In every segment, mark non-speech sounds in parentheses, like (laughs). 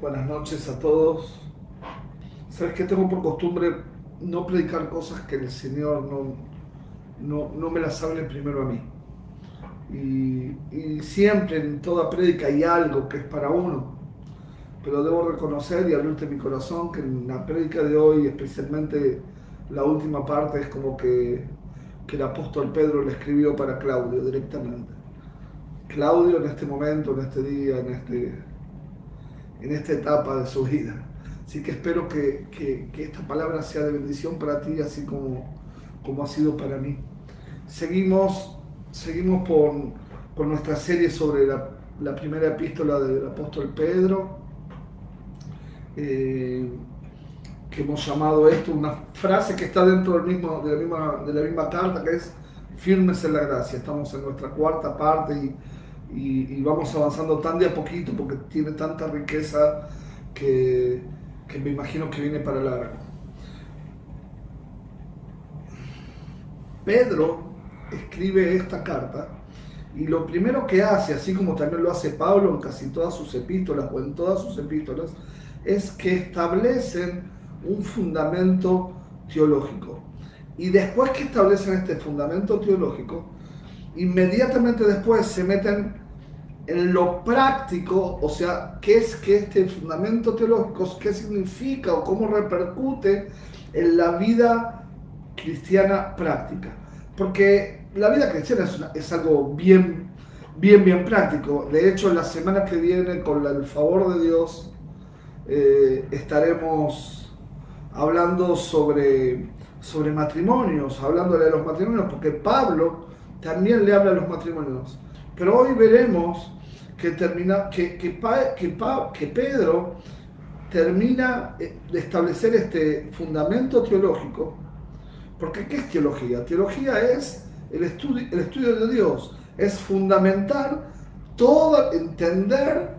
Buenas noches a todos. Sabes que tengo por costumbre no predicar cosas que el Señor no, no, me las hable primero a mí. Y, y, siempre en toda prédica hay algo que es para uno. Pero debo reconocer y abrirte mi corazón que en la prédica de hoy, especialmente la última parte, es como que, que el apóstol Pedro le escribió para Claudio directamente. Claudio en este momento, en este día, en este en esta etapa de su vida. Así que espero que, esta palabra sea de bendición para ti, así como, como ha sido para mí. Seguimos, seguimos con, nuestra serie sobre la, primera epístola del apóstol Pedro, eh, que hemos llamado esto una frase que está dentro del mismo, de, la misma, de la misma carta, que es firmes en la gracia. Estamos en nuestra cuarta parte y y, vamos avanzando tan de a poquito porque tiene tanta riqueza que, que me imagino que viene para largo. Pedro escribe esta carta y lo primero que hace, así como también lo hace Pablo en casi todas sus epístolas o en todas sus epístolas, es que establecen un fundamento teológico. Y después que establecen este fundamento teológico, inmediatamente después se meten en lo práctico, o sea, qué es que este fundamento teológico, qué significa o cómo repercute en la vida cristiana práctica. Porque la vida cristiana es, algo bien, bien, bien práctico. De hecho, la semana que viene, con el favor de Dios, eh, estaremos hablando sobre, sobre matrimonios, hablándole de los matrimonios, porque Pablo también le habla a los matrimonios. Pero hoy veremos que, termina, que, que, que, Pedro termina eh, de establecer este fundamento teológico. Porque ¿qué es teología? Teología es el estudio, el estudio de Dios, es fundamentar todo, entender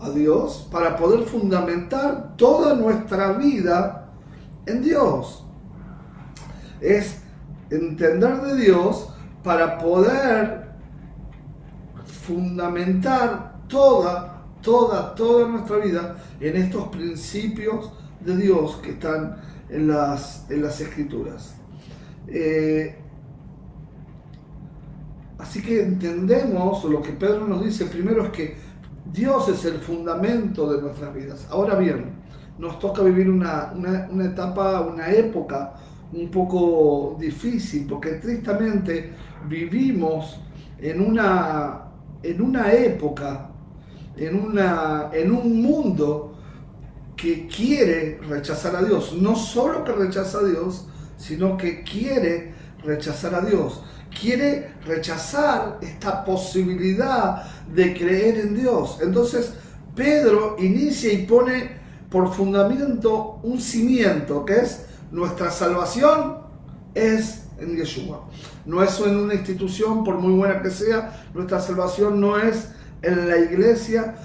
a Dios para poder fundamentar toda nuestra vida en Dios. Es entender de Dios para poder fundamentar toda, toda, toda nuestra vida en estos principios de Dios que están en las, en las escrituras. Eh, así que entendemos lo que Pedro nos dice primero es que Dios es el fundamento de nuestras vidas. Ahora bien, nos toca vivir una, una etapa, una época un poco difícil, porque tristemente vivimos en una en una época, en, una, en un mundo que quiere rechazar a Dios. No solo que rechaza a Dios, sino que quiere rechazar a Dios. Quiere rechazar esta posibilidad de creer en Dios. Entonces, Pedro inicia y pone por fundamento un cimiento, que es nuestra salvación es en Yeshua. No es en una institución, por muy buena que sea, nuestra salvación no es en la iglesia,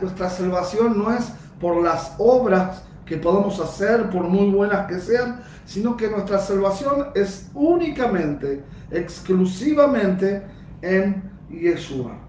nuestra salvación no es por las obras que podamos hacer, por muy buenas que sean, sino que nuestra salvación es únicamente, exclusivamente en Yeshua.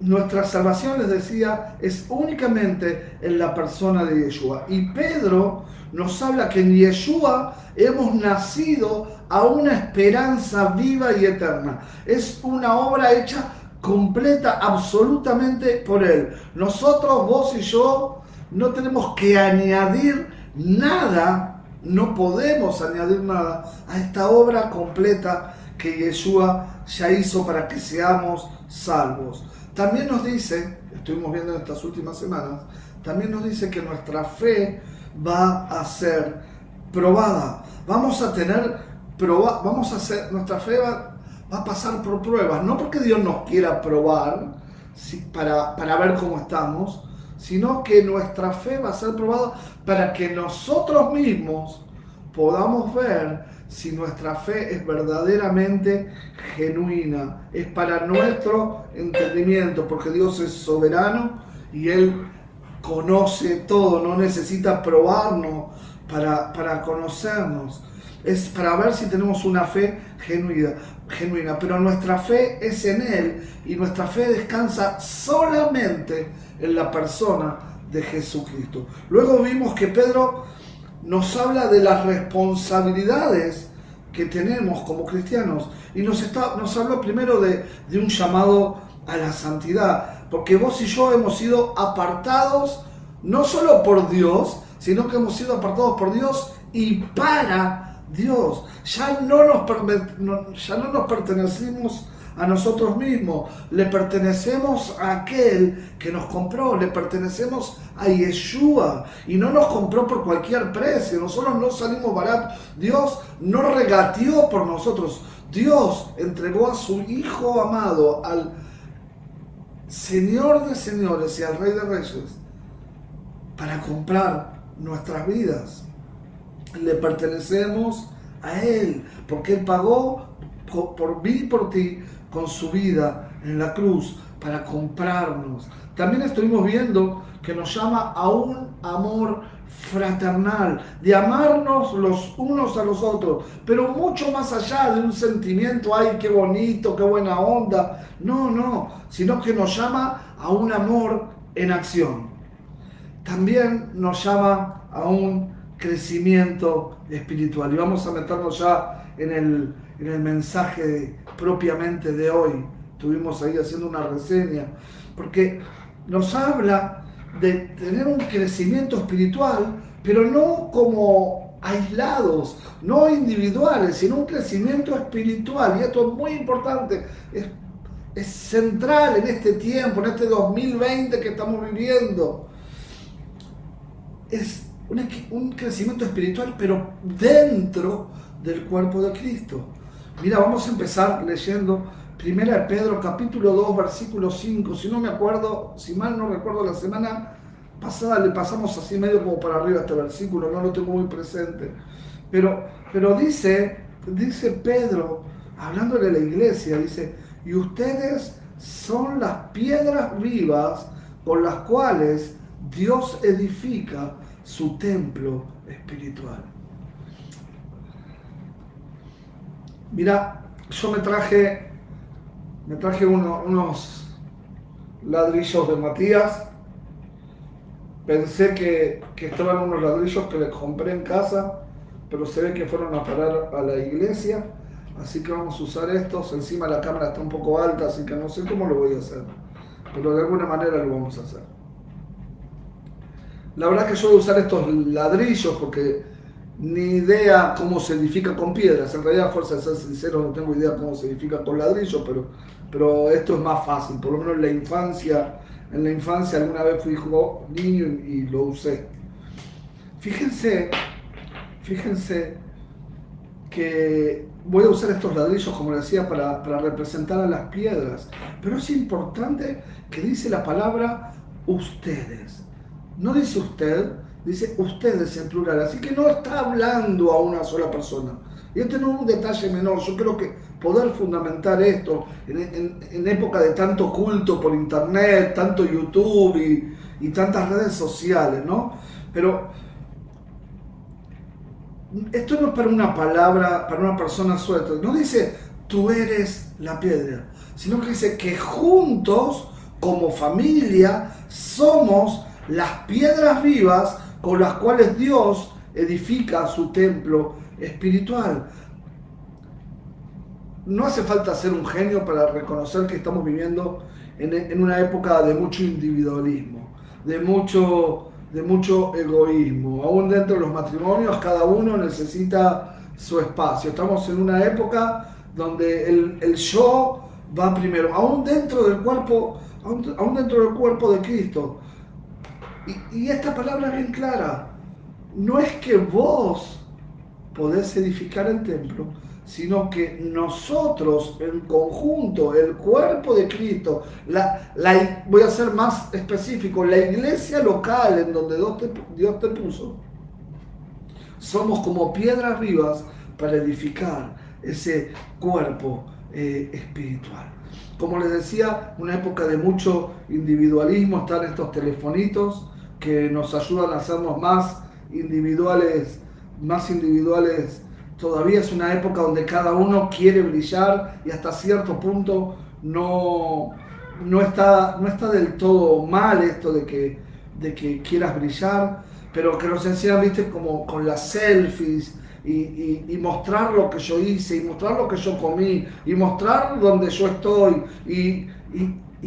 Nuestra salvación, les decía, es únicamente en la persona de Yeshua. Y Pedro nos habla que en Yeshua hemos nacido a una esperanza viva y eterna. Es una obra hecha completa, absolutamente por Él. Nosotros, vos y yo, no tenemos que añadir nada, no podemos añadir nada a esta obra completa que Yeshua ya hizo para que seamos salvos. También nos dice, estuvimos viendo en estas últimas semanas, también nos dice que nuestra fe va a ser probada. Vamos a tener, proba, vamos a hacer, nuestra fe va, a pasar por pruebas, no porque Dios nos quiera probar para, para ver cómo estamos, sino que nuestra fe va a ser probada para que nosotros mismos podamos ver si nuestra fe es verdaderamente genuina, es para nuestro entendimiento, porque Dios es soberano y Él conoce todo, no necesita probarnos para, para conocernos. Es para ver si tenemos una fe genuina, genuina, pero nuestra fe es en Él y nuestra fe descansa solamente en la persona de Jesucristo. Luego vimos que Pedro nos habla de las responsabilidades que tenemos como cristianos y nos, está, nos habla primero de, de un llamado a la santidad, porque vos y yo hemos sido apartados no solo por Dios, sino que hemos sido apartados por Dios y para Dios. Ya no nos, ya no nos pertenecemos a nosotros mismos, le pertenecemos a aquel que nos compró, le pertenecemos a Yeshua. Y no nos compró por cualquier precio, nosotros no salimos baratos, Dios no regateó por nosotros, Dios entregó a su Hijo amado, al Señor de señores y al Rey de reyes, para comprar nuestras vidas. Le pertenecemos a Él, porque Él pagó por mí y por ti con su vida en la cruz para comprarnos. También estuvimos viendo que nos llama a un amor fraternal, de amarnos los unos a los otros, pero mucho más allá de un sentimiento, ay, qué bonito, qué buena onda, no, no, sino que nos llama a un amor en acción. También nos llama a un crecimiento espiritual. Y vamos a meternos ya en el, en el mensaje propiamente de hoy. Estuvimos ahí haciendo una reseña, porque nos habla de tener un crecimiento espiritual, pero no como aislados, no individuales, sino un crecimiento espiritual. Y esto es muy importante, es, central en este tiempo, en este 2020 que estamos viviendo. Es un crecimiento espiritual, pero dentro del cuerpo de Cristo. Mira, vamos a empezar leyendo Primera de Pedro, capítulo 2, versículo 5. Si no me acuerdo, si mal no recuerdo, la semana pasada le pasamos así medio como para arriba este versículo, no lo tengo muy presente. Pero, pero dice, dice Pedro, hablándole a la iglesia, dice, y ustedes son las piedras vivas con las cuales Dios edifica su templo espiritual. Mira, yo me traje, me traje unos ladrillos de Matías. Pensé que, estaban unos ladrillos que les compré en casa, pero se ve que fueron a parar a la iglesia. Así que vamos a usar estos. Encima la cámara está un poco alta, así que no sé cómo lo voy a hacer. Pero de alguna manera lo vamos a hacer. La verdad que yo voy a usar estos ladrillos porque ni idea cómo se edifica con piedras. En realidad, fuerza de ser sincero, no tengo idea cómo se edifica con ladrillos, pero, pero esto es más fácil. Por lo menos en la infancia, en la infancia alguna vez fui niño y, lo usé. Fíjense, fíjense que voy a usar estos ladrillos, como decía, para, para representar a las piedras. Pero es importante que dice la palabra ustedes. No dice usted, dice ustedes en plural, así que no está hablando a una sola persona. Y este no es un detalle menor, yo creo que poder fundamentar esto en, época de tanto culto por internet, tanto YouTube y, y tantas redes sociales, ¿no? Pero esto no es para una palabra, para una persona suelta, no dice tú eres la piedra, sino que dice que juntos, como familia, somos las piedras vivas con las cuales Dios edifica su templo espiritual. No hace falta ser un genio para reconocer que estamos viviendo en, una época de mucho individualismo, de mucho, de mucho egoísmo. Aún dentro de los matrimonios cada uno necesita su espacio. Estamos en una época donde el, yo va primero, aún dentro del cuerpo, aún dentro del cuerpo de Cristo y, esta palabra es bien clara. No es que vos podés edificar el templo, sino que nosotros en conjunto, el cuerpo de Cristo, la, voy a ser más específico, la iglesia local en donde Dios te, puso, somos como piedras vivas para edificar ese cuerpo eh, espiritual. Como les decía, una época de mucho individualismo, están estos telefonitos que nos ayudan a hacernos más individuales, más individuales. Todavía es una época donde cada uno quiere brillar y hasta cierto punto no, no, está, no está del todo mal esto de que de que quieras brillar, pero que nos enseñan, viste, como con las selfies y, mostrar lo que yo hice, y mostrar lo que yo comí, y mostrar dónde yo estoy, y,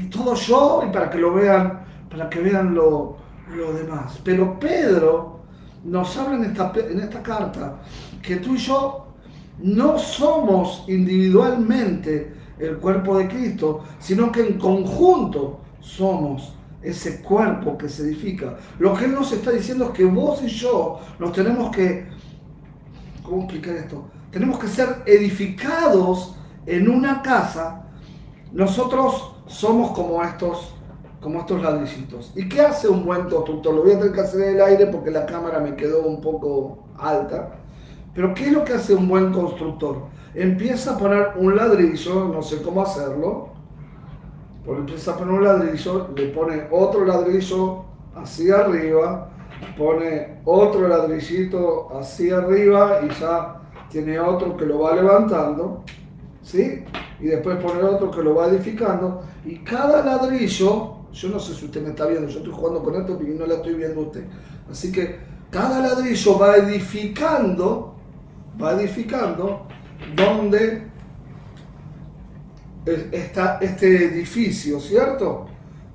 todo yo, y para que lo vean, para que vean lo, lo demás. Pero Pedro nos habla en esta, en esta carta que tú y yo no somos individualmente el cuerpo de Cristo, sino que en conjunto somos ese cuerpo que se edifica. Lo que Él nos está diciendo es que vos y yo nos tenemos que, ¿cómo explicar esto? Tenemos que ser edificados en una casa. Nosotros somos como estos, como estos ladrillitos. ¿Y qué hace un buen constructor? Lo voy a tener que hacer en el aire porque la cámara me quedó un poco alta. Pero ¿qué es lo que hace un buen constructor? Empieza a poner un ladrillo, no sé cómo hacerlo, porque empieza a poner un ladrillo, le pone otro ladrillo hacia arriba, pone otro ladrillito hacia arriba y ya tiene otro que lo va levantando, ¿sí? Y después pone otro que lo va edificando. Y cada ladrillo, yo no sé si usted me está viendo, yo estoy jugando con esto y no la estoy viendo usted. Así que cada ladrillo va edificando, va edificando donde está este edificio, ¿cierto?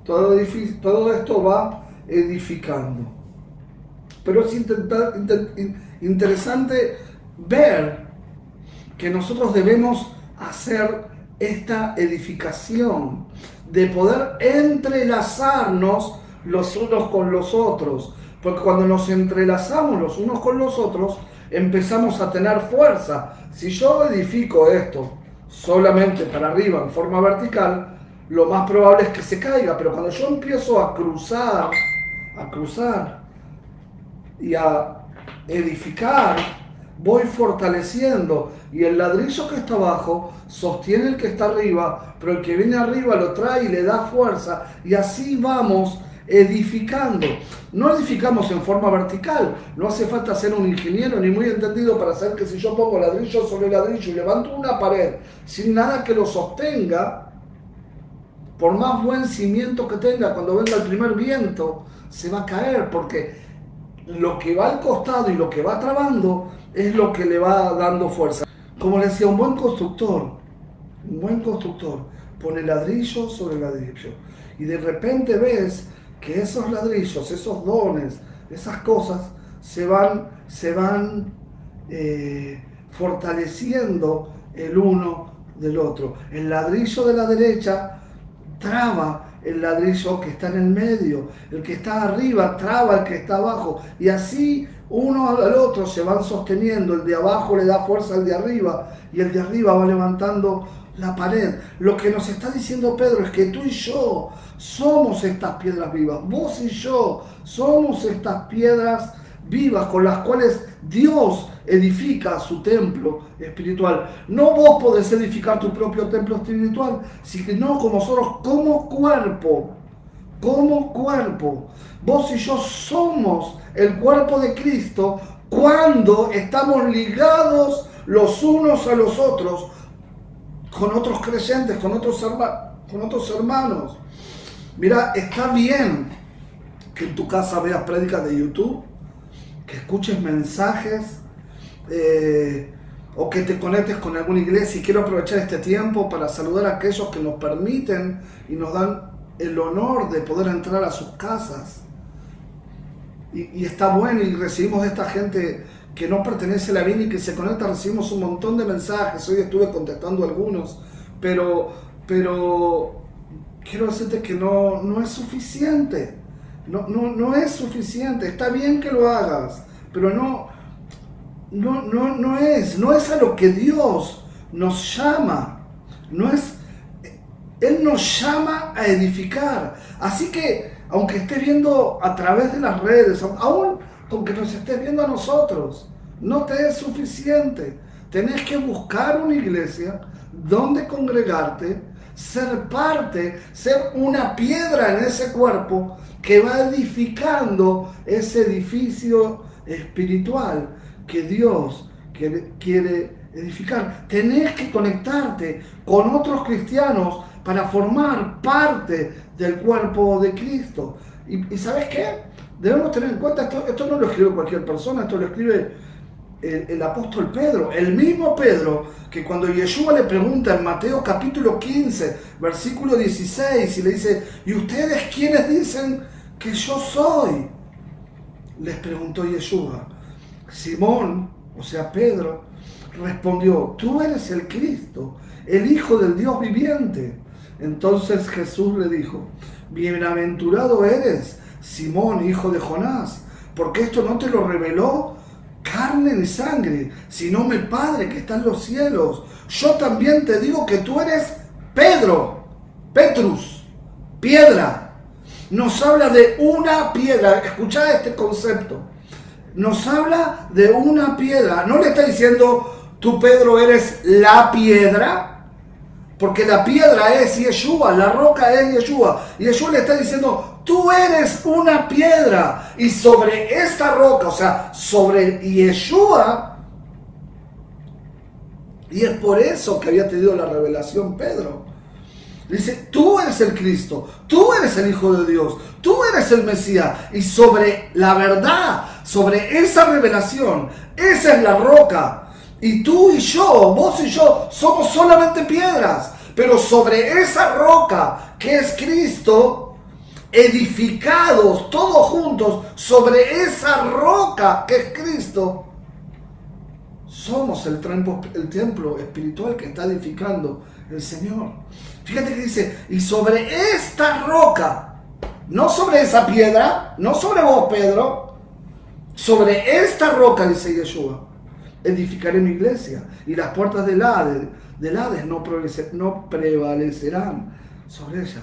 Todo, todo esto va edificando. Pero es interesante ver que nosotros debemos hacer esta edificación, de poder entrelazarnos los unos con los otros. Porque cuando nos entrelazamos los unos con los otros, empezamos a tener fuerza. Si yo edifico esto solamente para arriba en forma vertical, lo más probable es que se caiga. Pero cuando yo empiezo a cruzar, a cruzar y a edificar, voy fortaleciendo. Y el ladrillo que está abajo sostiene el que está arriba, pero el que viene arriba lo trae y le da fuerza. Y así vamos edificando. No edificamos en forma vertical, no hace falta ser un ingeniero ni muy entendido para saber que si yo pongo ladrillo sobre ladrillo y levanto una pared sin nada que lo sostenga, por más buen cimiento que tenga, cuando venga el primer viento, se va a caer porque lo que va al costado y lo que va trabando es lo que le va dando fuerza. Como decía, un buen constructor, un buen constructor pone ladrillo sobre ladrillo y de repente ves que esos ladrillos, esos dones, esas cosas se van, se van eh, fortaleciendo el uno del otro. El ladrillo de la derecha traba el ladrillo que está en el medio, el que está arriba traba el que está abajo, y así uno al otro se van sosteniendo, el de abajo le da fuerza al de arriba, y el de arriba va levantando la pared. Lo que nos está diciendo Pedro es que tú y yo somos estas piedras vivas. Vos y yo somos estas piedras vivas con las cuales Dios edifica su templo espiritual. No vos podés edificar tu propio templo espiritual, sino como nosotros, como cuerpo, como cuerpo. Vos y yo somos el cuerpo de Cristo cuando estamos ligados los unos a los otros con otros creyentes, con otros, con otros hermanos. Mira, está bien que en tu casa veas prédicas de YouTube, que escuches mensajes eh, o que te conectes con alguna iglesia. Y quiero aprovechar este tiempo para saludar a aquellos que nos permiten y nos dan el honor de poder entrar a sus casas. Y, está bueno y recibimos de esta gente que no pertenece a la vida y que se conecta, recibimos un montón de mensajes, hoy estuve contestando algunos, pero, pero quiero decirte que no, no es suficiente, no, no, no es suficiente, está bien que lo hagas, pero no, no, no, no es, no es a lo que Dios nos llama, no es, Él nos llama a edificar, así que aunque estés viendo a través de las redes, aún con que nos estés viendo a nosotros. No te es suficiente. Tenés que buscar una iglesia donde congregarte, ser parte, ser una piedra en ese cuerpo que va edificando ese edificio espiritual que Dios quiere edificar. Tenés que conectarte con otros cristianos para formar parte del cuerpo de Cristo. Y, ¿sabes qué? Debemos tener en cuenta, esto, esto no lo escribe cualquier persona, esto lo escribe el, apóstol Pedro, el mismo Pedro que cuando Yeshua le pregunta en Mateo capítulo 15, versículo 16, y le dice, ¿y ustedes quiénes dicen que yo soy? Les preguntó Yeshua. Simón, o sea Pedro, respondió, tú eres el Cristo, el Hijo del Dios viviente. Entonces Jesús le dijo, bienaventurado eres, Simón, hijo de Jonás, porque esto no te lo reveló carne ni sangre, sino mi Padre que está en los cielos. Yo también te digo que tú eres Pedro, Petrus, piedra. Nos habla de una piedra. Escucha este concepto. Nos habla de una piedra. No le está diciendo, tú Pedro eres la piedra. Porque la piedra es Yeshua, la roca es Yeshua. Yeshua le está diciendo, tú eres una piedra y sobre esta roca, o sea, sobre Yeshua, y es por eso que había tenido la revelación Pedro. Dice, tú eres el Cristo, tú eres el Hijo de Dios, tú eres el Mesías. Y sobre la verdad, sobre esa revelación, esa es la roca. Y tú y yo, vos y yo, somos solamente piedras. Pero sobre esa roca que es Cristo, edificados todos juntos sobre esa roca que es Cristo, somos el templo, el templo espiritual que está edificando el Señor. Fíjate que dice, y sobre esta roca, no sobre esa piedra, no sobre vos, Pedro, sobre esta roca, dice Yeshua, edificaré mi iglesia y las puertas del Hades, del Hades no, no prevalecerán sobre ella.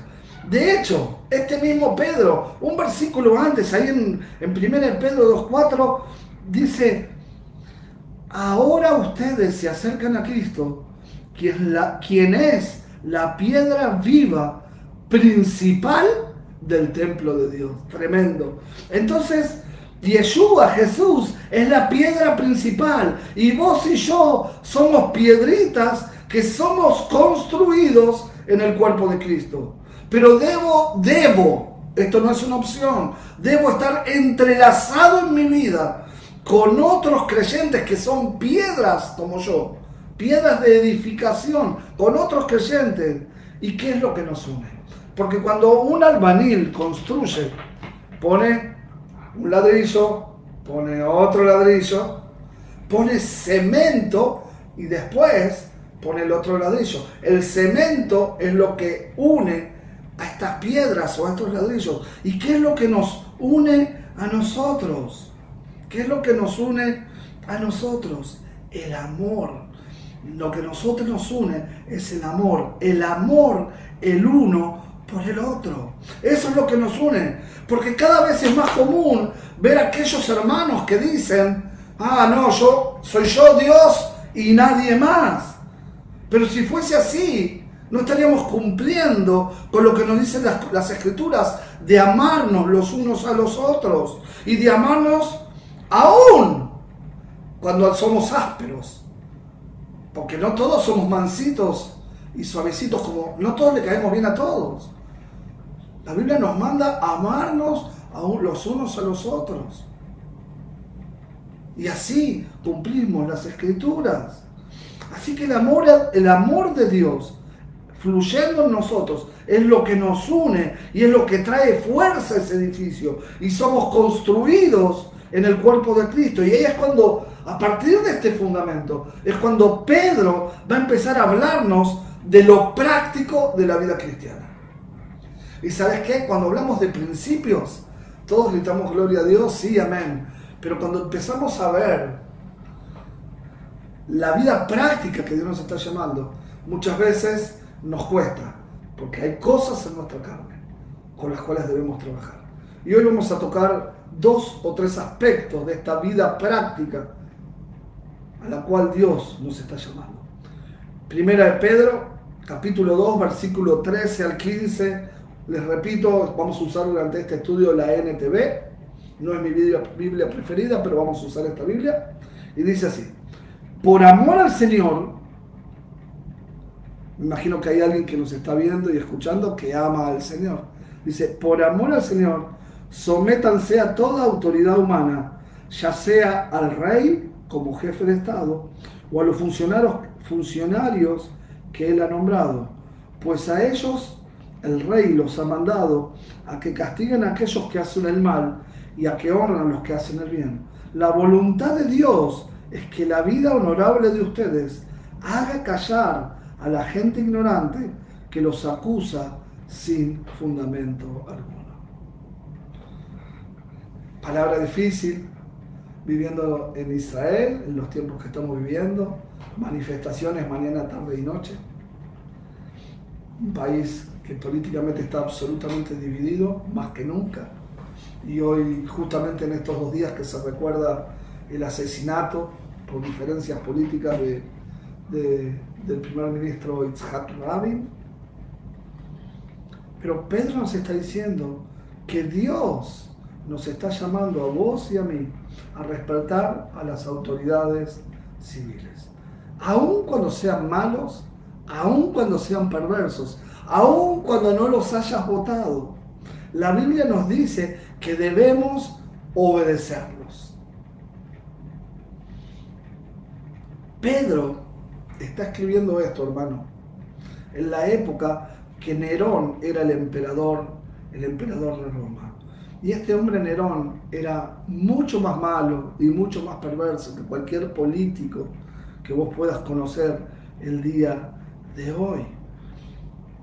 De hecho, este mismo Pedro, un versículo antes, ahí en, en 1 Pedro 2.4, dice, ahora ustedes se acercan a Cristo, quien, la, quien es la piedra viva principal del templo de Dios. Tremendo. Entonces, Yeshua, Jesús, es la piedra principal. Y vos y yo somos piedritas que somos construidos en el cuerpo de Cristo. Pero debo, debo, esto no es una opción, debo estar entrelazado en mi vida con otros creyentes que son piedras como yo, piedras de edificación, con otros creyentes. ¿Y qué es lo que nos une? Porque cuando un albanil construye, pone un ladrillo, pone otro ladrillo, pone cemento y después pone el otro ladrillo. El cemento es lo que une a estas piedras o a estos ladrillos. ¿Y qué es lo que nos une a nosotros? ¿Qué es lo que nos une a nosotros? El amor. Lo que nosotros nos une es el amor. El amor, el uno por el otro. Eso es lo que nos une. Porque cada vez es más común ver a aquellos hermanos que dicen, ah, no, yo soy yo Dios y nadie más. Pero si fuese así, no estaríamos cumpliendo con lo que nos dicen las, escrituras de amarnos los unos a los otros y de amarnos aún cuando somos ásperos. Porque no todos somos mansitos y suavecitos como no todos le caemos bien a todos. La Biblia nos manda amarnos aún los unos a los otros. Y así cumplimos las escrituras. Así que el amor, el amor de Dios fluyendo en nosotros, es lo que nos une y es lo que trae fuerza a ese edificio. Y somos construidos en el cuerpo de Cristo. Y ahí es cuando, a partir de este fundamento, es cuando Pedro va a empezar a hablarnos de lo práctico de la vida cristiana. Y sabes qué? Cuando hablamos de principios, todos gritamos gloria a Dios, sí, amén. Pero cuando empezamos a ver la vida práctica que Dios nos está llamando, muchas veces nos cuesta, porque hay cosas en nuestra carne con las cuales debemos trabajar. Y hoy vamos a tocar dos o tres aspectos de esta vida práctica a la cual Dios nos está llamando. Primera de Pedro, capítulo 2, versículo 13 al 15. Les repito, vamos a usar durante este estudio la NTV. No es mi Biblia preferida, pero vamos a usar esta Biblia. Y dice así, por amor al Señor, me imagino que hay alguien que nos está viendo y escuchando que ama al Señor. Dice, por amor al Señor, sométanse a toda autoridad humana, ya sea al rey como jefe de Estado o a los funcionarios, funcionarios que él ha nombrado, pues a ellos el rey los ha mandado a que castiguen a aquellos que hacen el mal y a que honran a los que hacen el bien. La voluntad de Dios es que la vida honorable de ustedes haga callar a la gente ignorante que los acusa sin fundamento alguno. Palabra difícil, viviendo en Israel, en los tiempos que estamos viviendo, manifestaciones mañana, tarde y noche. Un país que políticamente está absolutamente dividido, más que nunca. Y hoy, justamente en estos dos días que se recuerda el asesinato por diferencias políticas de, del primer ministro Itzhak Rabin. Pero Pedro nos está diciendo que Dios nos está llamando a vos y a mí a respetar a las autoridades civiles. Aun cuando sean malos, aun cuando sean perversos, aun cuando no los hayas votado. La Biblia nos dice que debemos obedecerlos. Pedro está escribiendo esto, hermano, en la época que Nerón era el emperador, el emperador de Roma. Y este hombre Nerón era mucho más malo y mucho más perverso que cualquier político que vos puedas conocer el día de hoy.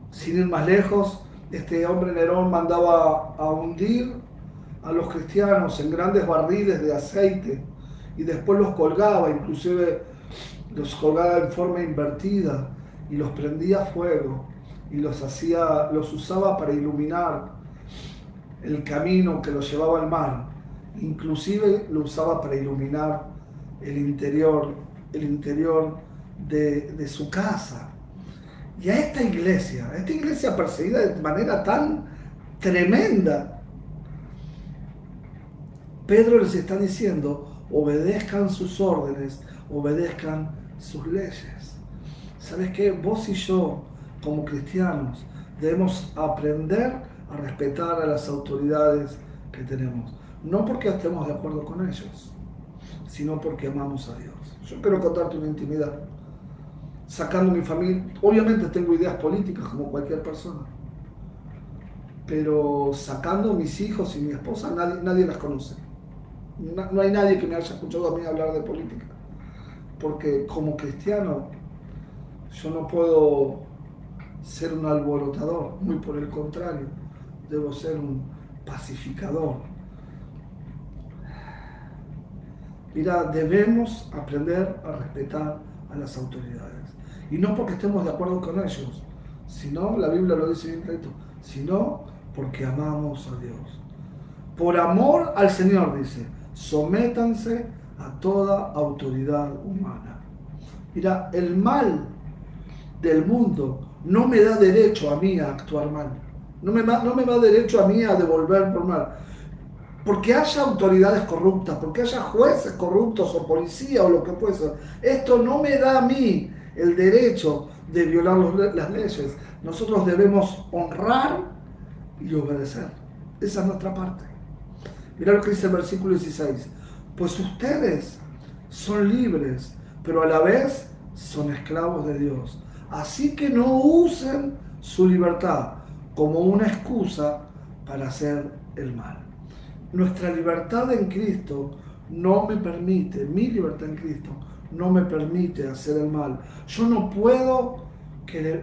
Sin ir más lejos, este hombre Nerón mandaba a hundir a los cristianos en grandes barriles de aceite y después los colgaba, inclusive los colgaba en forma invertida y los prendía a fuego y los hacía, los usaba para iluminar el camino que los llevaba al mar. Inclusive lo usaba para iluminar el interior, el interior de, de su casa. Y a esta iglesia, a esta iglesia perseguida de manera tan tremenda, Pedro les está diciendo, obedezcan sus órdenes, obedezcan sus leyes. ¿Sabes qué? Vos y yo, como cristianos, debemos aprender a respetar a las autoridades que tenemos. No porque estemos de acuerdo con ellos, sino porque amamos a Dios. Yo quiero contarte una intimidad sacando mi familia. Obviamente tengo ideas políticas como cualquier persona, pero sacando mis hijos y mi esposa, nadie, las conoce. No, hay nadie que me haya escuchado a mí hablar de política, porque como cristiano yo no puedo ser un alborotador, muy por el contrario, debo ser un pacificador. Mira, debemos aprender a respetar a las autoridades. Y no porque estemos de acuerdo con ellos, sino, la Biblia lo dice bien clarito, sino porque amamos a Dios. Por amor al Señor, dice, sométanse a toda autoridad humana. Mira, el mal del mundo no me da derecho a mí a actuar mal. No me, no me da derecho a mí a devolver por mal. Porque haya autoridades corruptas, porque haya jueces corruptos o policía o lo que fuese. Esto no me da a mí el derecho de violar las leyes. Nosotros debemos honrar y obedecer. Esa es nuestra parte. Mirá lo que dice el versículo 16. Pues ustedes son libres, pero a la vez son esclavos de Dios. Así que no usen su libertad como una excusa para hacer el mal. Nuestra libertad en Cristo no me permite, mi libertad en Cristo, no me permite hacer el mal. Yo no puedo,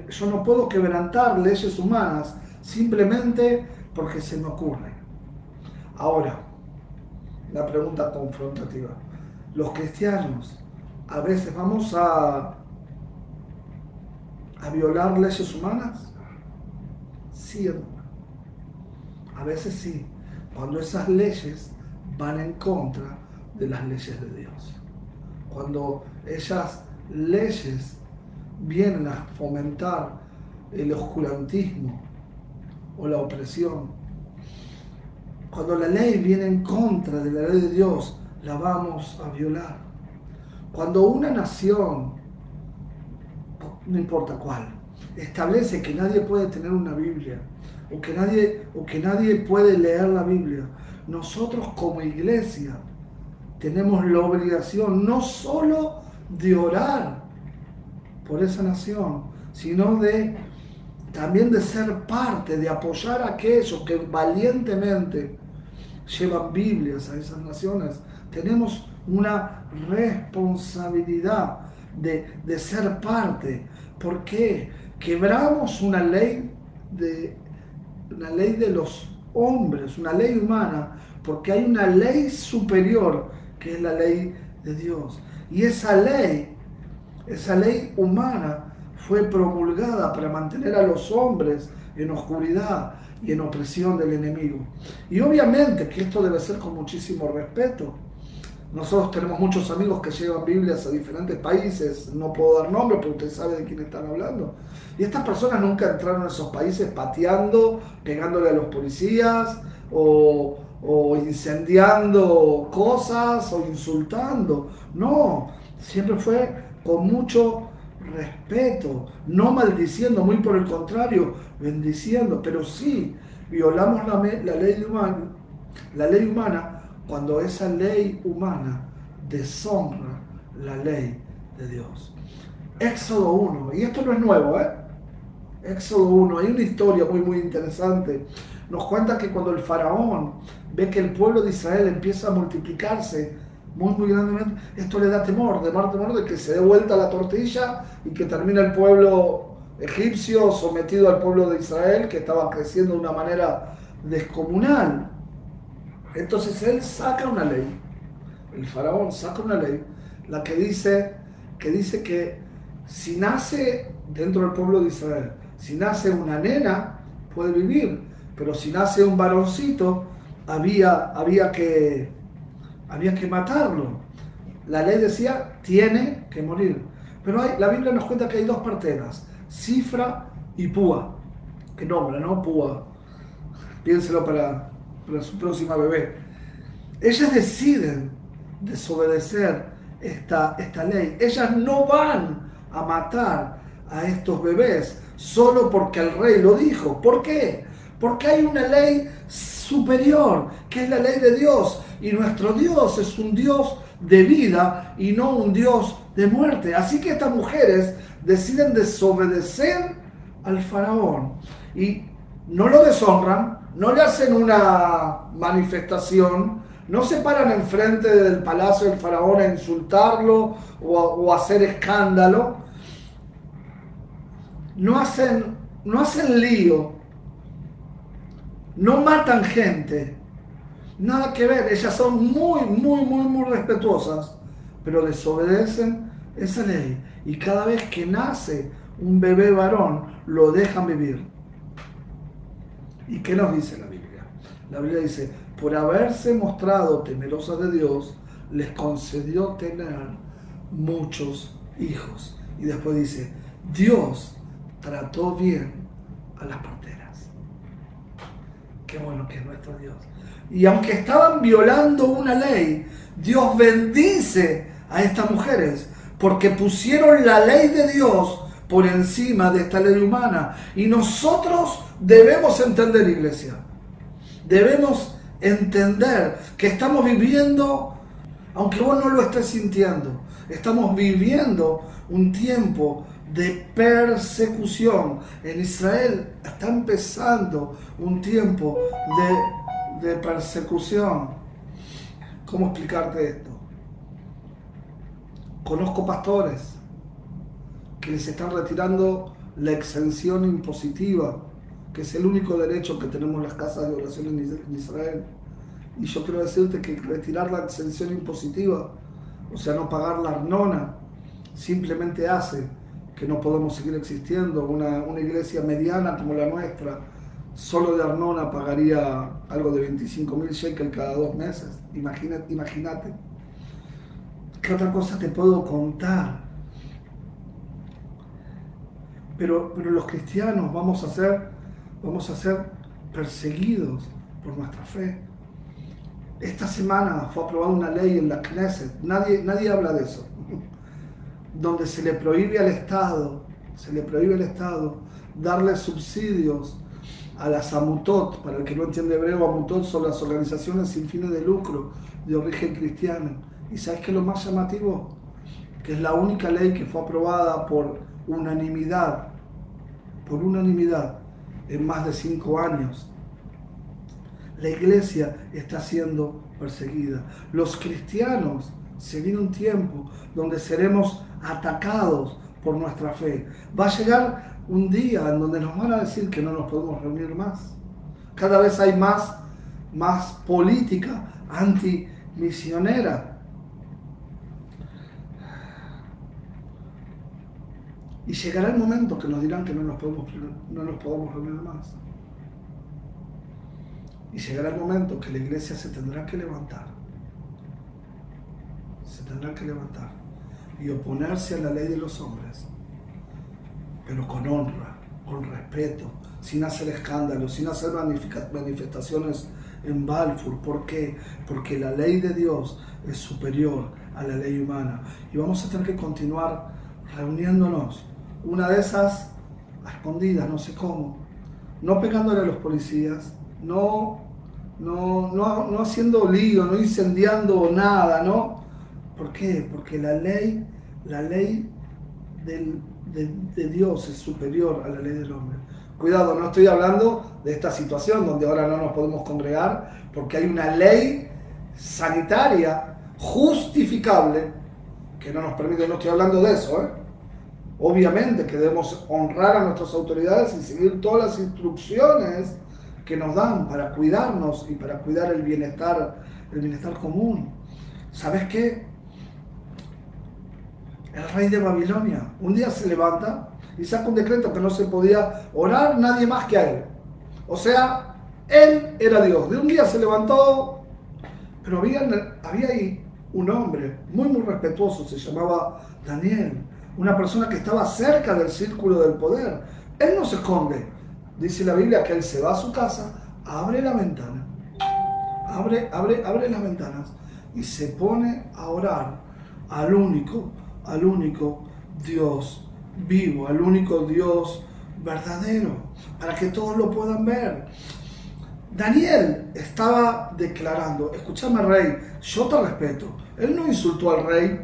yo no puedo quebrantar leyes humanas simplemente porque se me ocurre. Ahora, la pregunta confrontativa. Los cristianos a veces vamos a, a violar leyes humanas. Sí, A veces sí, cuando esas leyes van en contra de las leyes de Dios cuando esas leyes vienen a fomentar el oscurantismo o la opresión, cuando la ley viene en contra de la ley de Dios, la vamos a violar. Cuando una nación, no importa cuál, establece que nadie puede tener una Biblia, o que nadie, o que nadie puede leer la Biblia. Nosotros como iglesia tenemos la obligación no solo de orar por esa nación, sino de también de ser parte, de apoyar a aquellos que valientemente llevan Biblias a esas naciones. Tenemos una responsabilidad de, de ser parte. ¿Por qué? Quebramos una ley de una ley de los hombres, una ley humana, porque hay una ley superior que es la ley de Dios. Y esa ley, esa ley humana, fue promulgada para mantener a los hombres en oscuridad y en opresión del enemigo. Y obviamente que esto debe ser con muchísimo respeto. Nosotros tenemos muchos amigos que llevan Biblias a diferentes países, no puedo dar nombre, pero usted sabe de quién están hablando. Y estas personas nunca entraron a esos países pateando, pegándole a los policías o, o incendiando cosas o insultando. No, siempre fue con mucho respeto, no maldiciendo, muy por el contrario, bendiciendo, pero sí violamos la, ley humana, la ley humana cuando esa ley humana deshonra la ley de Dios. Éxodo 1, y esto no es nuevo, ¿eh? Éxodo 1, hay una historia muy muy interesante. Nos cuenta que cuando el faraón ve que el pueblo de Israel empieza a multiplicarse, muy, muy grandemente, esto le da temor, de mar temor de que se dé vuelta la tortilla y que termine el pueblo egipcio sometido al pueblo de Israel que estaba creciendo de una manera descomunal. Entonces él saca una ley, el faraón saca una ley, la que dice que, dice que si nace dentro del pueblo de Israel, si nace una nena, puede vivir, pero si nace un varoncito, había, había que había que matarlo. La ley decía, tiene que morir. Pero hay, la Biblia nos cuenta que hay dos parteras, Cifra y Púa. Qué nombre, ¿no? Púa. Piénselo para, para su próxima bebé. Ellas deciden desobedecer esta, esta ley. Ellas no van a matar a estos bebés solo porque el rey lo dijo. ¿Por qué? Porque hay una ley superior, que es la ley de Dios. Y nuestro Dios es un Dios de vida y no un Dios de muerte. Así que estas mujeres deciden desobedecer al faraón y no lo deshonran, no le hacen una manifestación, no se paran enfrente del palacio del faraón a insultarlo o a, hacer escándalo, no hacen, no hacen lío, no matan gente, nada que ver, ellas son muy, muy, muy, muy respetuosas, pero desobedecen esa ley. Y cada vez que nace un bebé varón, lo dejan vivir. ¿Y qué nos dice la Biblia? La Biblia dice, por haberse mostrado temerosas de Dios, les concedió tener muchos hijos. Y después dice, Dios trató bien a las parteras. Qué bueno que es nuestro Dios. Y aunque estaban violando una ley, Dios bendice a estas mujeres porque pusieron la ley de Dios por encima de esta ley humana. Y nosotros debemos entender, iglesia, debemos entender que estamos viviendo, aunque vos no lo estés sintiendo, estamos viviendo un tiempo de persecución. En Israel está empezando un tiempo de de persecución. ¿Cómo explicarte esto? Conozco pastores que les están retirando la exención impositiva, que es el único derecho que tenemos las casas de oración en Israel. Y yo quiero decirte que retirar la exención impositiva, o sea, no pagar la arnona, simplemente hace que no podemos seguir existiendo. Una, una iglesia mediana como la nuestra, solo de Arnona pagaría algo de 25 mil shekels cada dos meses. Imagínate. ¿Qué otra cosa te puedo contar? Pero, pero los cristianos vamos a ser, vamos a ser perseguidos por nuestra fe. Esta semana fue aprobada una ley en la Knesset, nadie, nadie habla de eso, (laughs) donde se le prohíbe al Estado, se le prohíbe al Estado darle subsidios a las amutot, para el que no entiende hebreo, amutot son las organizaciones sin fines de lucro de origen cristiano. ¿Y sabes qué es lo más llamativo? Que es la única ley que fue aprobada por unanimidad, por unanimidad, en más de cinco años. La iglesia está siendo perseguida. Los cristianos, se viene un tiempo donde seremos atacados por nuestra fe. Va a llegar un día en donde nos van a decir que no nos podemos reunir más. Cada vez hay más, más política antimisionera. Y llegará el momento que nos dirán que no nos podemos, no nos podemos reunir más. Y llegará el momento que la iglesia se tendrá que levantar. Se tendrá que levantar y oponerse a la ley de los hombres, pero con honra, con respeto, sin hacer escándalo, sin hacer manifestaciones en Balfour. ¿Por qué? Porque la ley de Dios es superior a la ley humana. Y vamos a tener que continuar reuniéndonos. Una de esas a escondidas, no sé cómo. No pegándole a los policías, no, no, no, no haciendo lío, no incendiando nada, ¿no? ¿Por qué? Porque la ley, la ley de, Dios es superior a la ley del hombre. Cuidado, no estoy hablando de esta situación donde ahora no nos podemos congregar porque hay una ley sanitaria justificable que no nos permite, no estoy hablando de eso, ¿eh? Obviamente que debemos honrar a nuestras autoridades y seguir todas las instrucciones que nos dan para cuidarnos y para cuidar el bienestar, el bienestar común. ¿Sabes qué? El rey de Babilonia. Un día se levanta y saca un decreto que no se podía orar nadie más que a él. O sea, él era Dios. De un día se levantó, pero había, había ahí un hombre muy, muy respetuoso, se llamaba Daniel, una persona que estaba cerca del círculo del poder. Él no se esconde. Dice la Biblia que él se va a su casa, abre la ventana, abre, abre, abre las ventanas y se pone a orar al único al único Dios vivo, al único Dios verdadero, para que todos lo puedan ver. Daniel estaba declarando, escúchame rey, yo te respeto. Él no insultó al rey,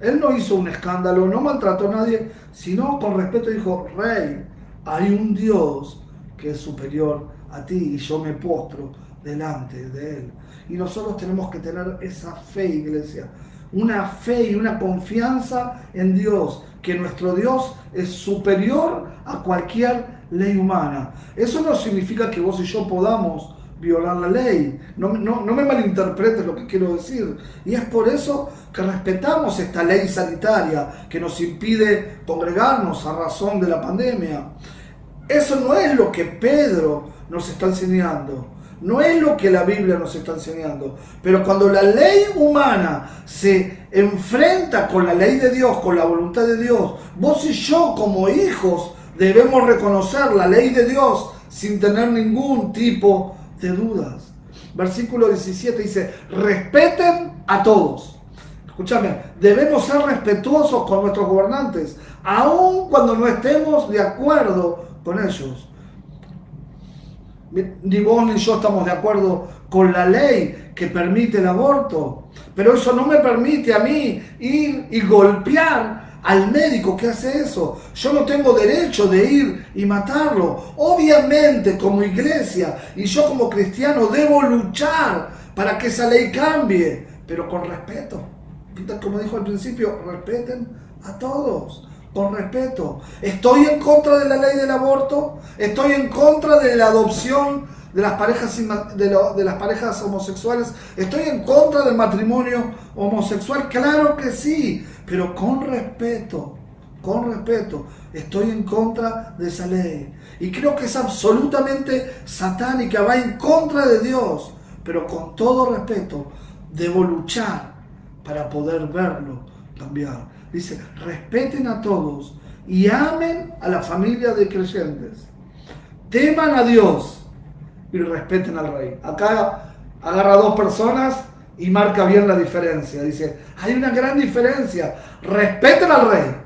él no hizo un escándalo, no maltrató a nadie, sino con respeto dijo, rey, hay un Dios que es superior a ti y yo me postro delante de él. Y nosotros tenemos que tener esa fe, iglesia, una fe y una confianza en Dios, que nuestro Dios es superior a cualquier ley humana. Eso no significa que vos y yo podamos violar la ley. No, no, me malinterpretes lo que quiero decir. Y es por eso que respetamos esta ley sanitaria que nos impide congregarnos a razón de la pandemia. Eso no es lo que Pedro nos está enseñando. No es lo que la Biblia nos está enseñando. Pero cuando la ley humana se enfrenta con la ley de Dios, con la voluntad de Dios, vos y yo como hijos debemos reconocer la ley de Dios sin tener ningún tipo de dudas. Versículo 17 dice, respeten a todos. Escúchame, debemos ser respetuosos con nuestros gobernantes, aun cuando no estemos de acuerdo con ellos ni vos ni yo estamos de acuerdo con la ley que permite el aborto. Pero eso no me permite a mí ir y golpear al médico que hace eso. Yo no tengo derecho de ir y matarlo. Obviamente como iglesia y yo como cristiano debo luchar para que esa ley cambie, pero con respeto. Como dijo al principio, respeten a todos con respeto. ¿Estoy en contra de la ley del aborto? ¿Estoy en contra de la adopción de las parejas, de, las parejas homosexuales? ¿Estoy en contra del matrimonio homosexual? Claro que sí, pero con respeto, con respeto. Estoy en contra de esa ley. Y creo que es absolutamente satánica, va en contra de Dios. Pero con todo respeto, debo luchar para poder verlo cambiar. Dice, respeten a todos y amen a la familia de creyentes. Teman a Dios y respeten al rey. Acá agarra dos personas y marca bien la diferencia. Dice, hay una gran diferencia. Respeten al rey,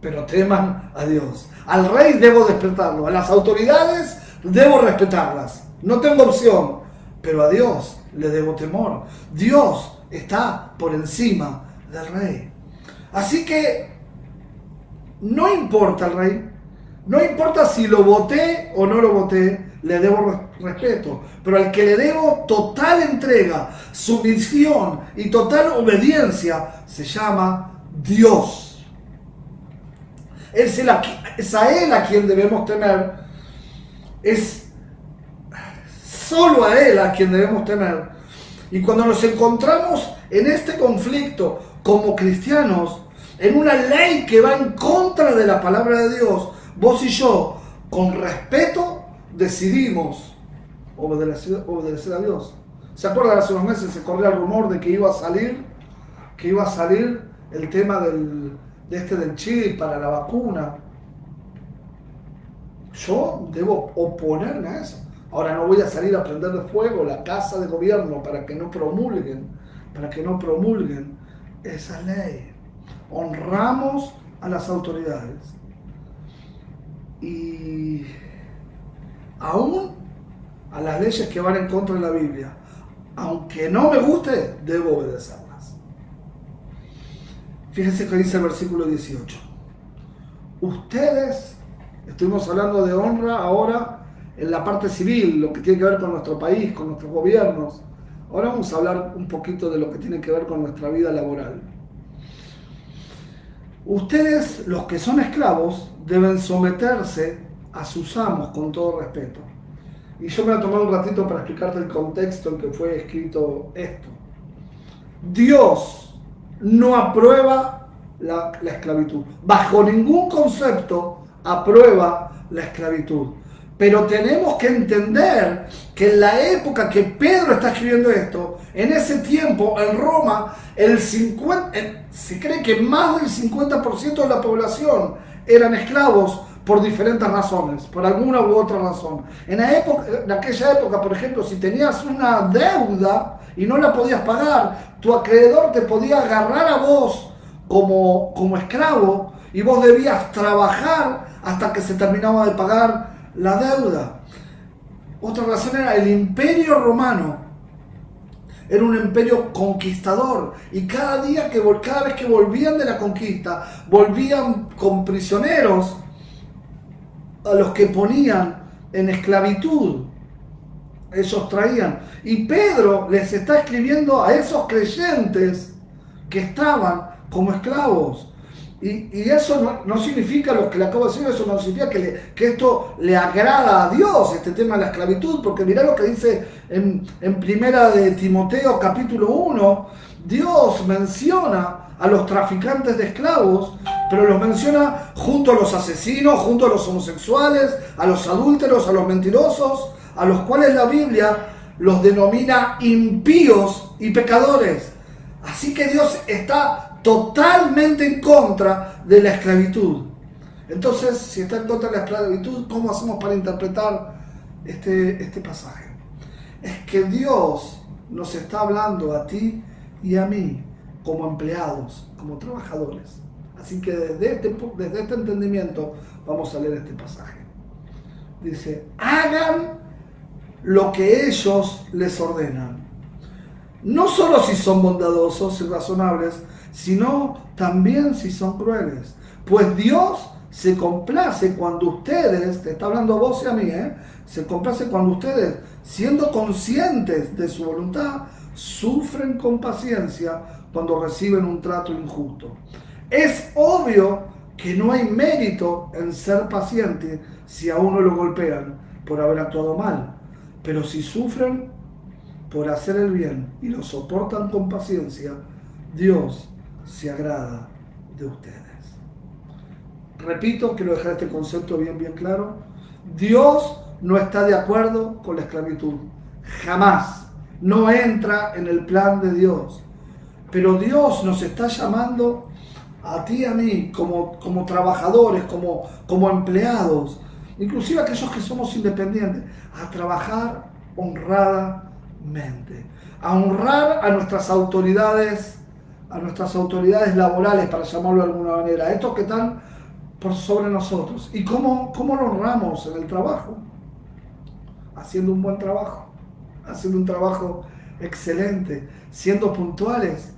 pero teman a Dios. Al rey debo despertarlo. A las autoridades debo respetarlas. No tengo opción, pero a Dios le debo temor. Dios está por encima del rey. Así que no importa el rey, no importa si lo voté o no lo voté, le debo respeto. Pero al que le debo total entrega, sumisión y total obediencia, se llama Dios. Es, es a Él a quien debemos temer. Es solo a Él a quien debemos temer. Y cuando nos encontramos en este conflicto como cristianos, en una ley que va en contra de la palabra de Dios, vos y yo, con respeto, decidimos obedecer, a Dios. ¿Se acuerdan? Hace unos meses se corría el rumor de que iba a salir, que iba a salir el tema del, de este del chip para la vacuna. Yo debo oponerme a eso. Ahora no voy a salir a prender de fuego la casa de gobierno para que no promulguen, para que no promulguen esa ley. Honramos a las autoridades. Y aún a las leyes que van en contra de la Biblia, aunque no me guste, debo obedecerlas. Fíjense que dice el versículo 18. Ustedes, estuvimos hablando de honra ahora en la parte civil, lo que tiene que ver con nuestro país, con nuestros gobiernos. Ahora vamos a hablar un poquito de lo que tiene que ver con nuestra vida laboral. Ustedes, los que son esclavos, deben someterse a sus amos con todo respeto. Y yo me voy a tomar un ratito para explicarte el contexto en que fue escrito esto. Dios no aprueba la, la esclavitud. Bajo ningún concepto aprueba la esclavitud. Pero tenemos que entender que en la época que Pedro está escribiendo esto, en ese tiempo en Roma, el 50, se cree que más del 50% de la población eran esclavos por diferentes razones, por alguna u otra razón. En, la época, en aquella época, por ejemplo, si tenías una deuda y no la podías pagar, tu acreedor te podía agarrar a vos como, como esclavo y vos debías trabajar hasta que se terminaba de pagar la deuda. Otra razón era el imperio romano. Era un imperio conquistador y cada día que cada vez que volvían de la conquista, volvían con prisioneros a los que ponían en esclavitud. Ellos traían. Y Pedro les está escribiendo a esos creyentes que estaban como esclavos. Y, eso no, significa lo que le acabo de decir, eso no significa que, que, esto le agrada a Dios, este tema de la esclavitud, porque mirá lo que dice en, en primera de Timoteo capítulo 1, Dios menciona a los traficantes de esclavos, pero los menciona junto a los asesinos, junto a los homosexuales, a los adúlteros, a los mentirosos, a los cuales la Biblia los denomina impíos y pecadores. Así que Dios está totalmente en contra de la esclavitud. Entonces, si está en contra de la esclavitud, ¿cómo hacemos para interpretar este, este pasaje? Es que Dios nos está hablando a ti y a mí como empleados, como trabajadores. Así que desde este, desde este entendimiento vamos a leer este pasaje. Dice, hagan lo que ellos les ordenan. No solo si son bondadosos y razonables, sino también si son crueles. Pues Dios se complace cuando ustedes, te está hablando a vos y a mí, ¿eh? se complace cuando ustedes, siendo conscientes de su voluntad, sufren con paciencia cuando reciben un trato injusto. Es obvio que no hay mérito en ser paciente si a uno lo golpean por haber actuado mal, pero si sufren por hacer el bien y lo soportan con paciencia, Dios se agrada de ustedes. Repito, quiero dejar este concepto bien, bien claro. Dios no está de acuerdo con la esclavitud. Jamás. No entra en el plan de Dios. Pero Dios nos está llamando a ti y a mí como, como trabajadores, como, como empleados, inclusive aquellos que somos independientes, a trabajar honradamente, a honrar a nuestras autoridades a nuestras autoridades laborales, para llamarlo de alguna manera, estos que están por sobre nosotros. ¿Y cómo, cómo lo honramos en el trabajo? haciendo un buen trabajo, haciendo un trabajo excelente, siendo puntuales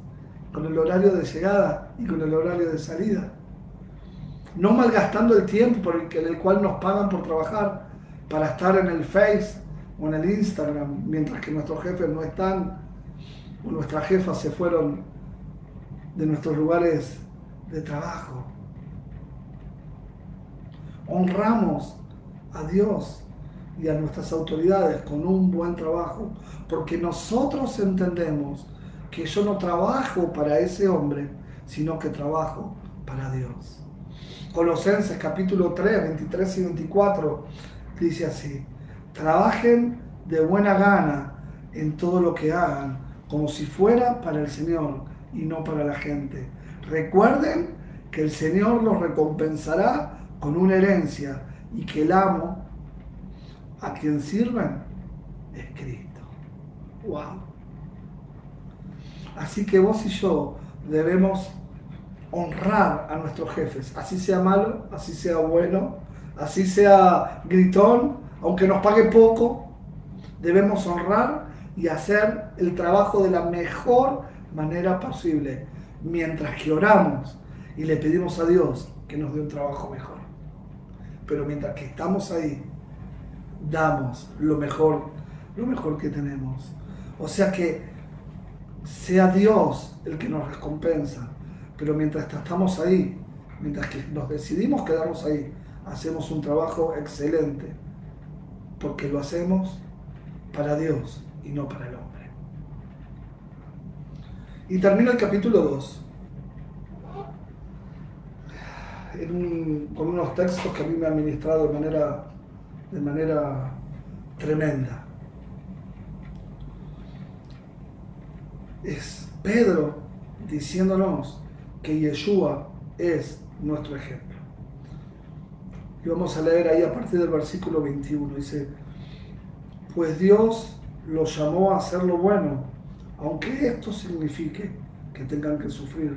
con el horario de llegada y con el horario de salida. No malgastando el tiempo por el, en el cual nos pagan por trabajar para estar en el Face o en el Instagram, mientras que nuestros jefes no están o nuestras jefas se fueron de nuestros lugares de trabajo. Honramos a Dios y a nuestras autoridades con un buen trabajo, porque nosotros entendemos que yo no trabajo para ese hombre, sino que trabajo para Dios. Colosenses capítulo 3, 23 y 24 dice así, trabajen de buena gana en todo lo que hagan, como si fuera para el Señor y no para la gente. Recuerden que el Señor los recompensará con una herencia y que el amo a quien sirven es Cristo. Wow. Así que vos y yo debemos honrar a nuestros jefes, así sea malo, así sea bueno, así sea gritón, aunque nos pague poco, debemos honrar y hacer el trabajo de la mejor manera posible, mientras que oramos y le pedimos a Dios que nos dé un trabajo mejor. Pero mientras que estamos ahí, damos lo mejor, lo mejor que tenemos. O sea que sea Dios el que nos recompensa, pero mientras estamos ahí, mientras que nos decidimos quedarnos ahí, hacemos un trabajo excelente, porque lo hacemos para Dios y no para el. Y termina el capítulo 2 con unos textos que a mí me han ministrado de manera de manera tremenda. Es Pedro diciéndonos que Yeshua es nuestro ejemplo. Y vamos a leer ahí a partir del versículo 21. Dice, pues Dios los llamó a hacer lo bueno, aunque esto signifique que tengan que sufrir,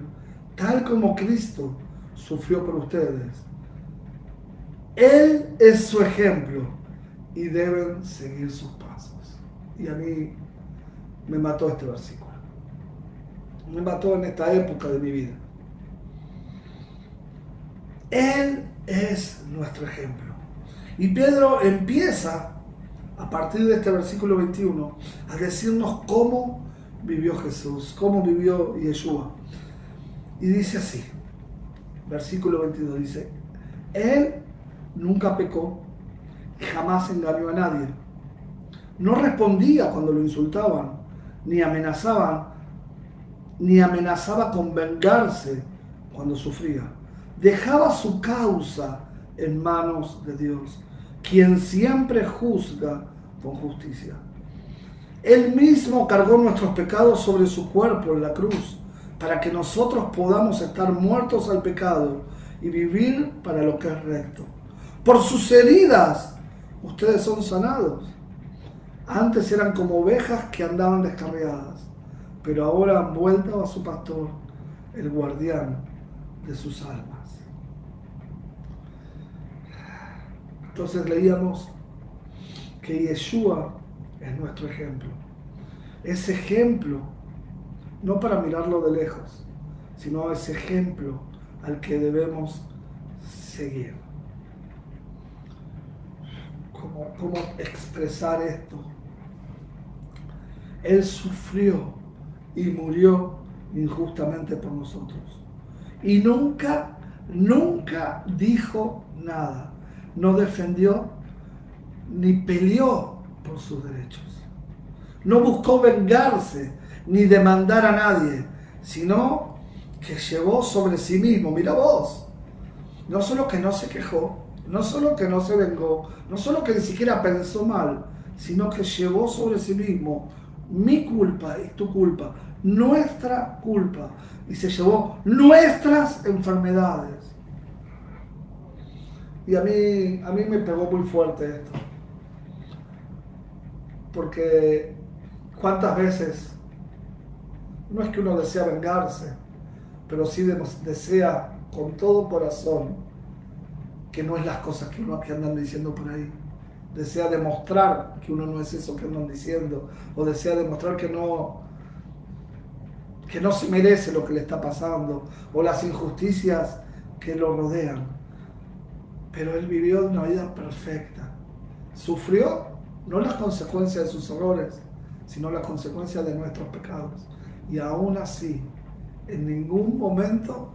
tal como Cristo sufrió por ustedes él es su ejemplo y deben seguir sus pasos. Y a mí me mató este versículo. Me mató en esta época de mi vida. Él es nuestro ejemplo. Y Pedro empieza, a partir de este versículo 21, a decirnos cómo vivió Jesús, cómo vivió Yeshua. Y dice así, versículo 22, dice, Él nunca pecó jamás engañó a nadie. No respondía cuando lo insultaban, ni amenazaban, ni amenazaba con vengarse cuando sufría. Dejaba su causa en manos de Dios, quien siempre juzga con justicia. Él mismo cargó nuestros pecados sobre su cuerpo en la cruz, para que nosotros podamos estar muertos al pecado y vivir para lo que es recto. Por sus heridas ustedes son sanados. Antes eran como ovejas que andaban descarriadas, pero ahora han vuelto a su pastor, el guardián de sus almas. Entonces leíamos que Yeshua es nuestro ejemplo. Ese ejemplo, no para mirarlo de lejos, sino ese ejemplo al que debemos seguir cómo, expresar esto. Él sufrió y murió injustamente por nosotros. Y nunca, nunca dijo nada. No defendió ni peleó por sus derechos. No buscó vengarse ni demandar a nadie, sino que llevó sobre sí mismo. Mira vos, no solo que no se quejó, no solo que no se vengó, no solo que ni siquiera pensó mal, sino que llevó sobre sí mismo mi culpa y tu culpa, nuestra culpa, y se llevó nuestras enfermedades. Y a mí, a mí me pegó muy fuerte esto. Porque cuántas veces, no es que uno desea vengarse, pero sí desea con todo corazón que no es las cosas que uno que andan diciendo por ahí. desea demostrar que uno no es eso que andan diciendo, o desea demostrar que no, que no se merece lo que le está pasando, o las injusticias que lo rodean. Pero él vivió una vida perfecta. Sufrió no las consecuencias de sus errores, sino las consecuencias de nuestros pecados. Y aún así, en ningún momento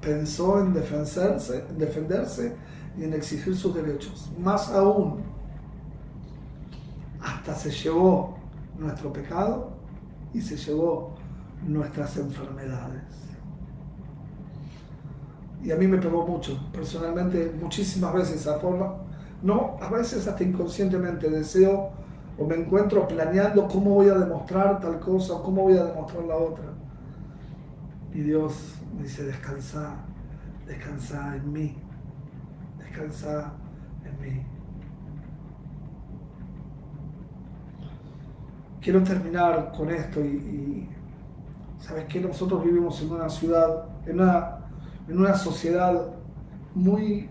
pensó en defenderse, en defenderse y en exigir sus derechos. Más aún, hasta se llevó nuestro pecado y se llevó nuestras enfermedades. Y a mí me pegó mucho, personalmente, muchísimas veces esa forma. No, a veces hasta inconscientemente deseo o me encuentro planeando cómo voy a demostrar tal cosa o cómo voy a demostrar la otra. Y Dios me dice, descansa, descansa en mí, descansa en mí. Quiero terminar con esto y, ¿sabes qué? Nosotros vivimos en una ciudad, en una, en una sociedad muy,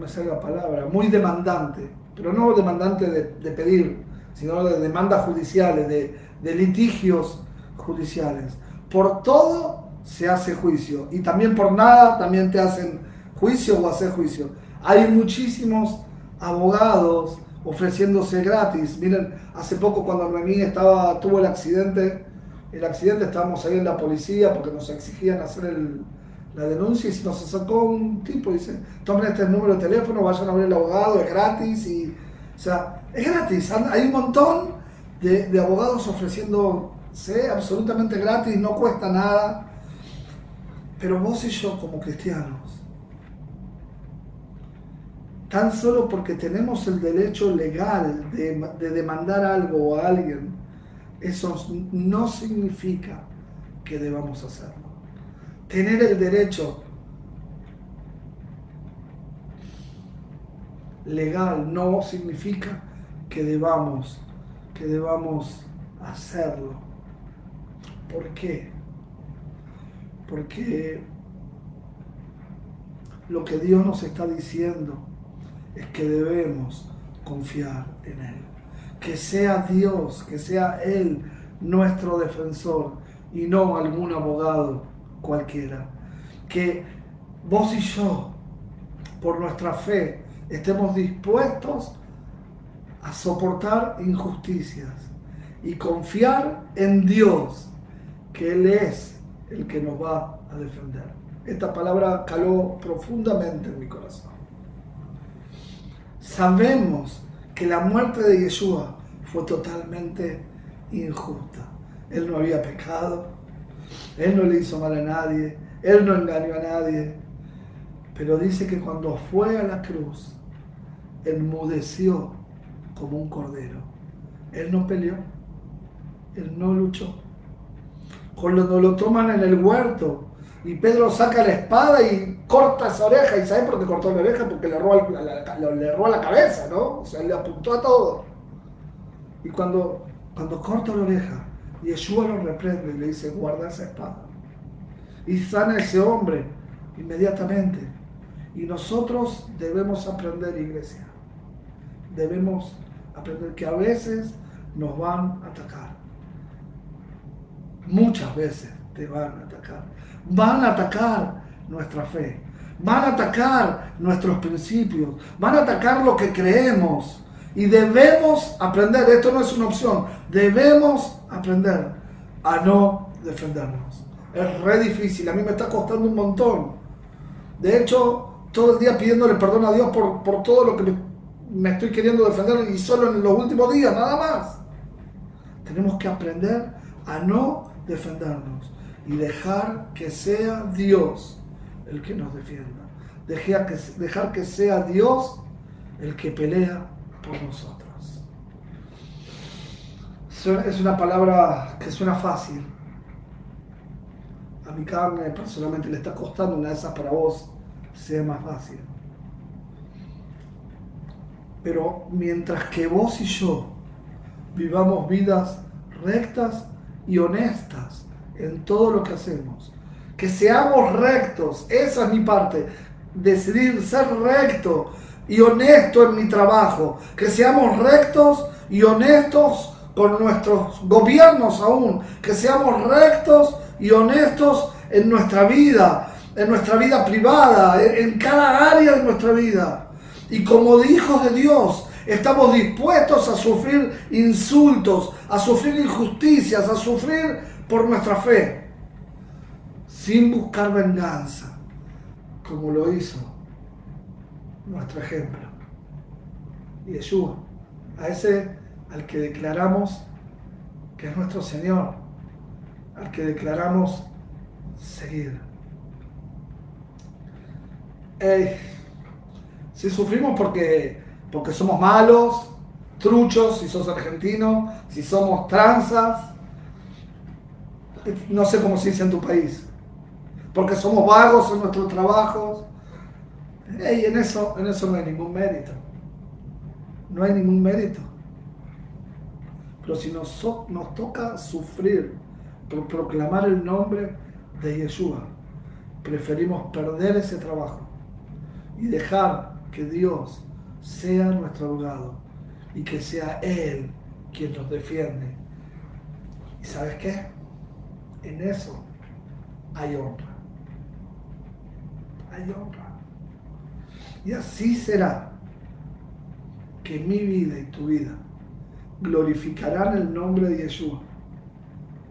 me sale la palabra, muy demandante, pero no demandante de, pedir, sino de demandas judiciales, de, litigios judiciales. Por todo se hace juicio y también por nada también te hacen juicio o hacer juicio. Hay muchísimos abogados ofreciéndose gratis. Miren, hace poco cuando Noemí estaba, tuvo el accidente, el accidente estábamos ahí en la policía porque nos exigían hacer la denuncia y nos sacó un tipo dice, tomen este número de teléfono, vayan a ver el abogado, es gratis y, o sea, es gratis. Hay un montón de, de abogados ofreciendo ¿sí? absolutamente gratis, no cuesta nada. Pero vos y yo como cristianos, tan solo porque tenemos el derecho legal de, de demandar algo a alguien, eso no significa que debamos hacerlo. Tener el derecho legal no significa que debamos, que debamos hacerlo. ¿Por qué? Porque lo que Dios nos está diciendo es que debemos confiar en Él. Que sea Dios, que sea Él nuestro defensor y no algún abogado cualquiera. Que vos y yo, por nuestra fe, estemos dispuestos a soportar injusticias y confiar en Dios que Él es el que nos va a defender. Esta palabra caló profundamente en mi corazón. Sabemos que la muerte de Yeshua fue totalmente injusta. Él no había pecado, Él no le hizo mal a nadie, Él no engañó a nadie. Pero dice que cuando fue a la cruz, enmudeció como un cordero. Él no peleó, Él no luchó, cuando lo toman en el huerto y Pedro saca la espada y corta esa oreja. ¿Y sabe por qué cortó la oreja? Porque le erró, la, le la cabeza, ¿no? O sea, le apuntó a todo. Y cuando, cuando corta la oreja, Yeshua lo reprende y le dice, guarda esa espada. Y sana ese hombre inmediatamente. Y nosotros debemos aprender, iglesia. Debemos aprender que a veces nos van a atacar muchas veces te van a atacar. Van a atacar nuestra fe, van a atacar nuestros principios, van a atacar lo que creemos. Y debemos aprender, esto no es una opción, debemos aprender a no defendernos. Es re difícil, a mí me está costando un montón. De hecho, todo el día pidiéndole perdón a Dios por, por todo lo que me, estoy queriendo defender y solo en los últimos días, nada más. Tenemos que aprender a no defendernos y dejar que sea Dios el que nos defienda. Dejar que, dejar que sea Dios el que pelea nosotros. Es una palabra que suena fácil. A mi carne personalmente le está costando una de esas para vos sea más fácil. Pero mientras que vos y yo vivamos vidas rectas y honestas en todo lo que hacemos. Que seamos rectos, esa es mi parte. Decidir ser recto y honesto en mi trabajo, que seamos rectos y honestos con nuestros gobiernos aún, que seamos rectos y honestos en nuestra vida, en nuestra vida privada, en cada área de nuestra vida. Y como hijos de Dios, estamos dispuestos a sufrir insultos, a sufrir injusticias, a sufrir por nuestra fe, sin buscar venganza, como lo hizo nuestro ejemplo. Y Yeshua, a ese al que declaramos que es nuestro Señor, al que declaramos seguir. si sufrimos porque, porque somos malos, truchos, si sos argentino, si somos tranzas, no sé cómo se dice en tu país, porque somos vagos en nuestros trabajos, y en eso, en eso no hay ningún mérito. No hay ningún mérito. Pero si nos, nos toca sufrir por proclamar el nombre de Yeshua, preferimos perder ese trabajo y dejar que Dios sea nuestro abogado y que sea Él quien nos defiende. ¿Y sabes qué? En eso hay honra. Hay honra. Y así será que mi vida y tu vida glorificarán el nombre de Yeshua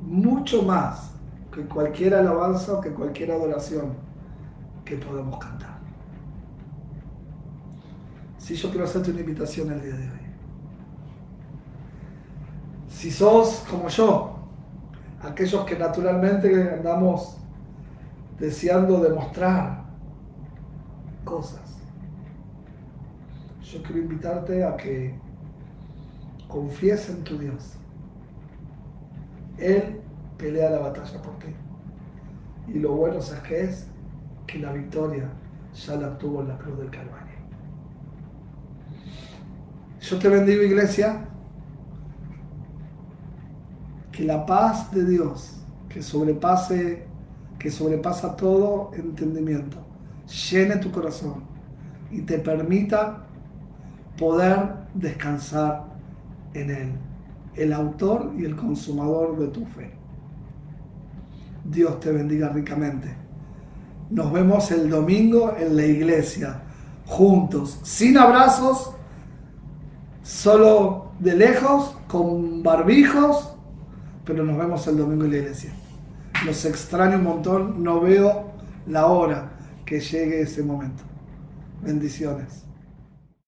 mucho más que cualquier alabanza o que cualquier adoración que podamos cantar. Si yo quiero hacerte una invitación el día de hoy. Si sos como yo, aquellos que naturalmente andamos deseando demostrar cosas, yo quiero invitarte a que confíes en tu Dios. Él pelea la batalla por ti. Y lo bueno es que es que la victoria ya la obtuvo en la cruz del Calvario. Yo te bendigo iglesia, que la paz de Dios, que sobrepase, que sobrepasa todo entendimiento, llene tu corazón y te permita poder descansar en Él, el autor y el consumador de tu fe. Dios te bendiga ricamente. Nos vemos el domingo en la iglesia, juntos, sin abrazos, solo de lejos, con barbijos, pero nos vemos el domingo en la iglesia. Los extraño un montón, no veo la hora que llegue ese momento. Bendiciones.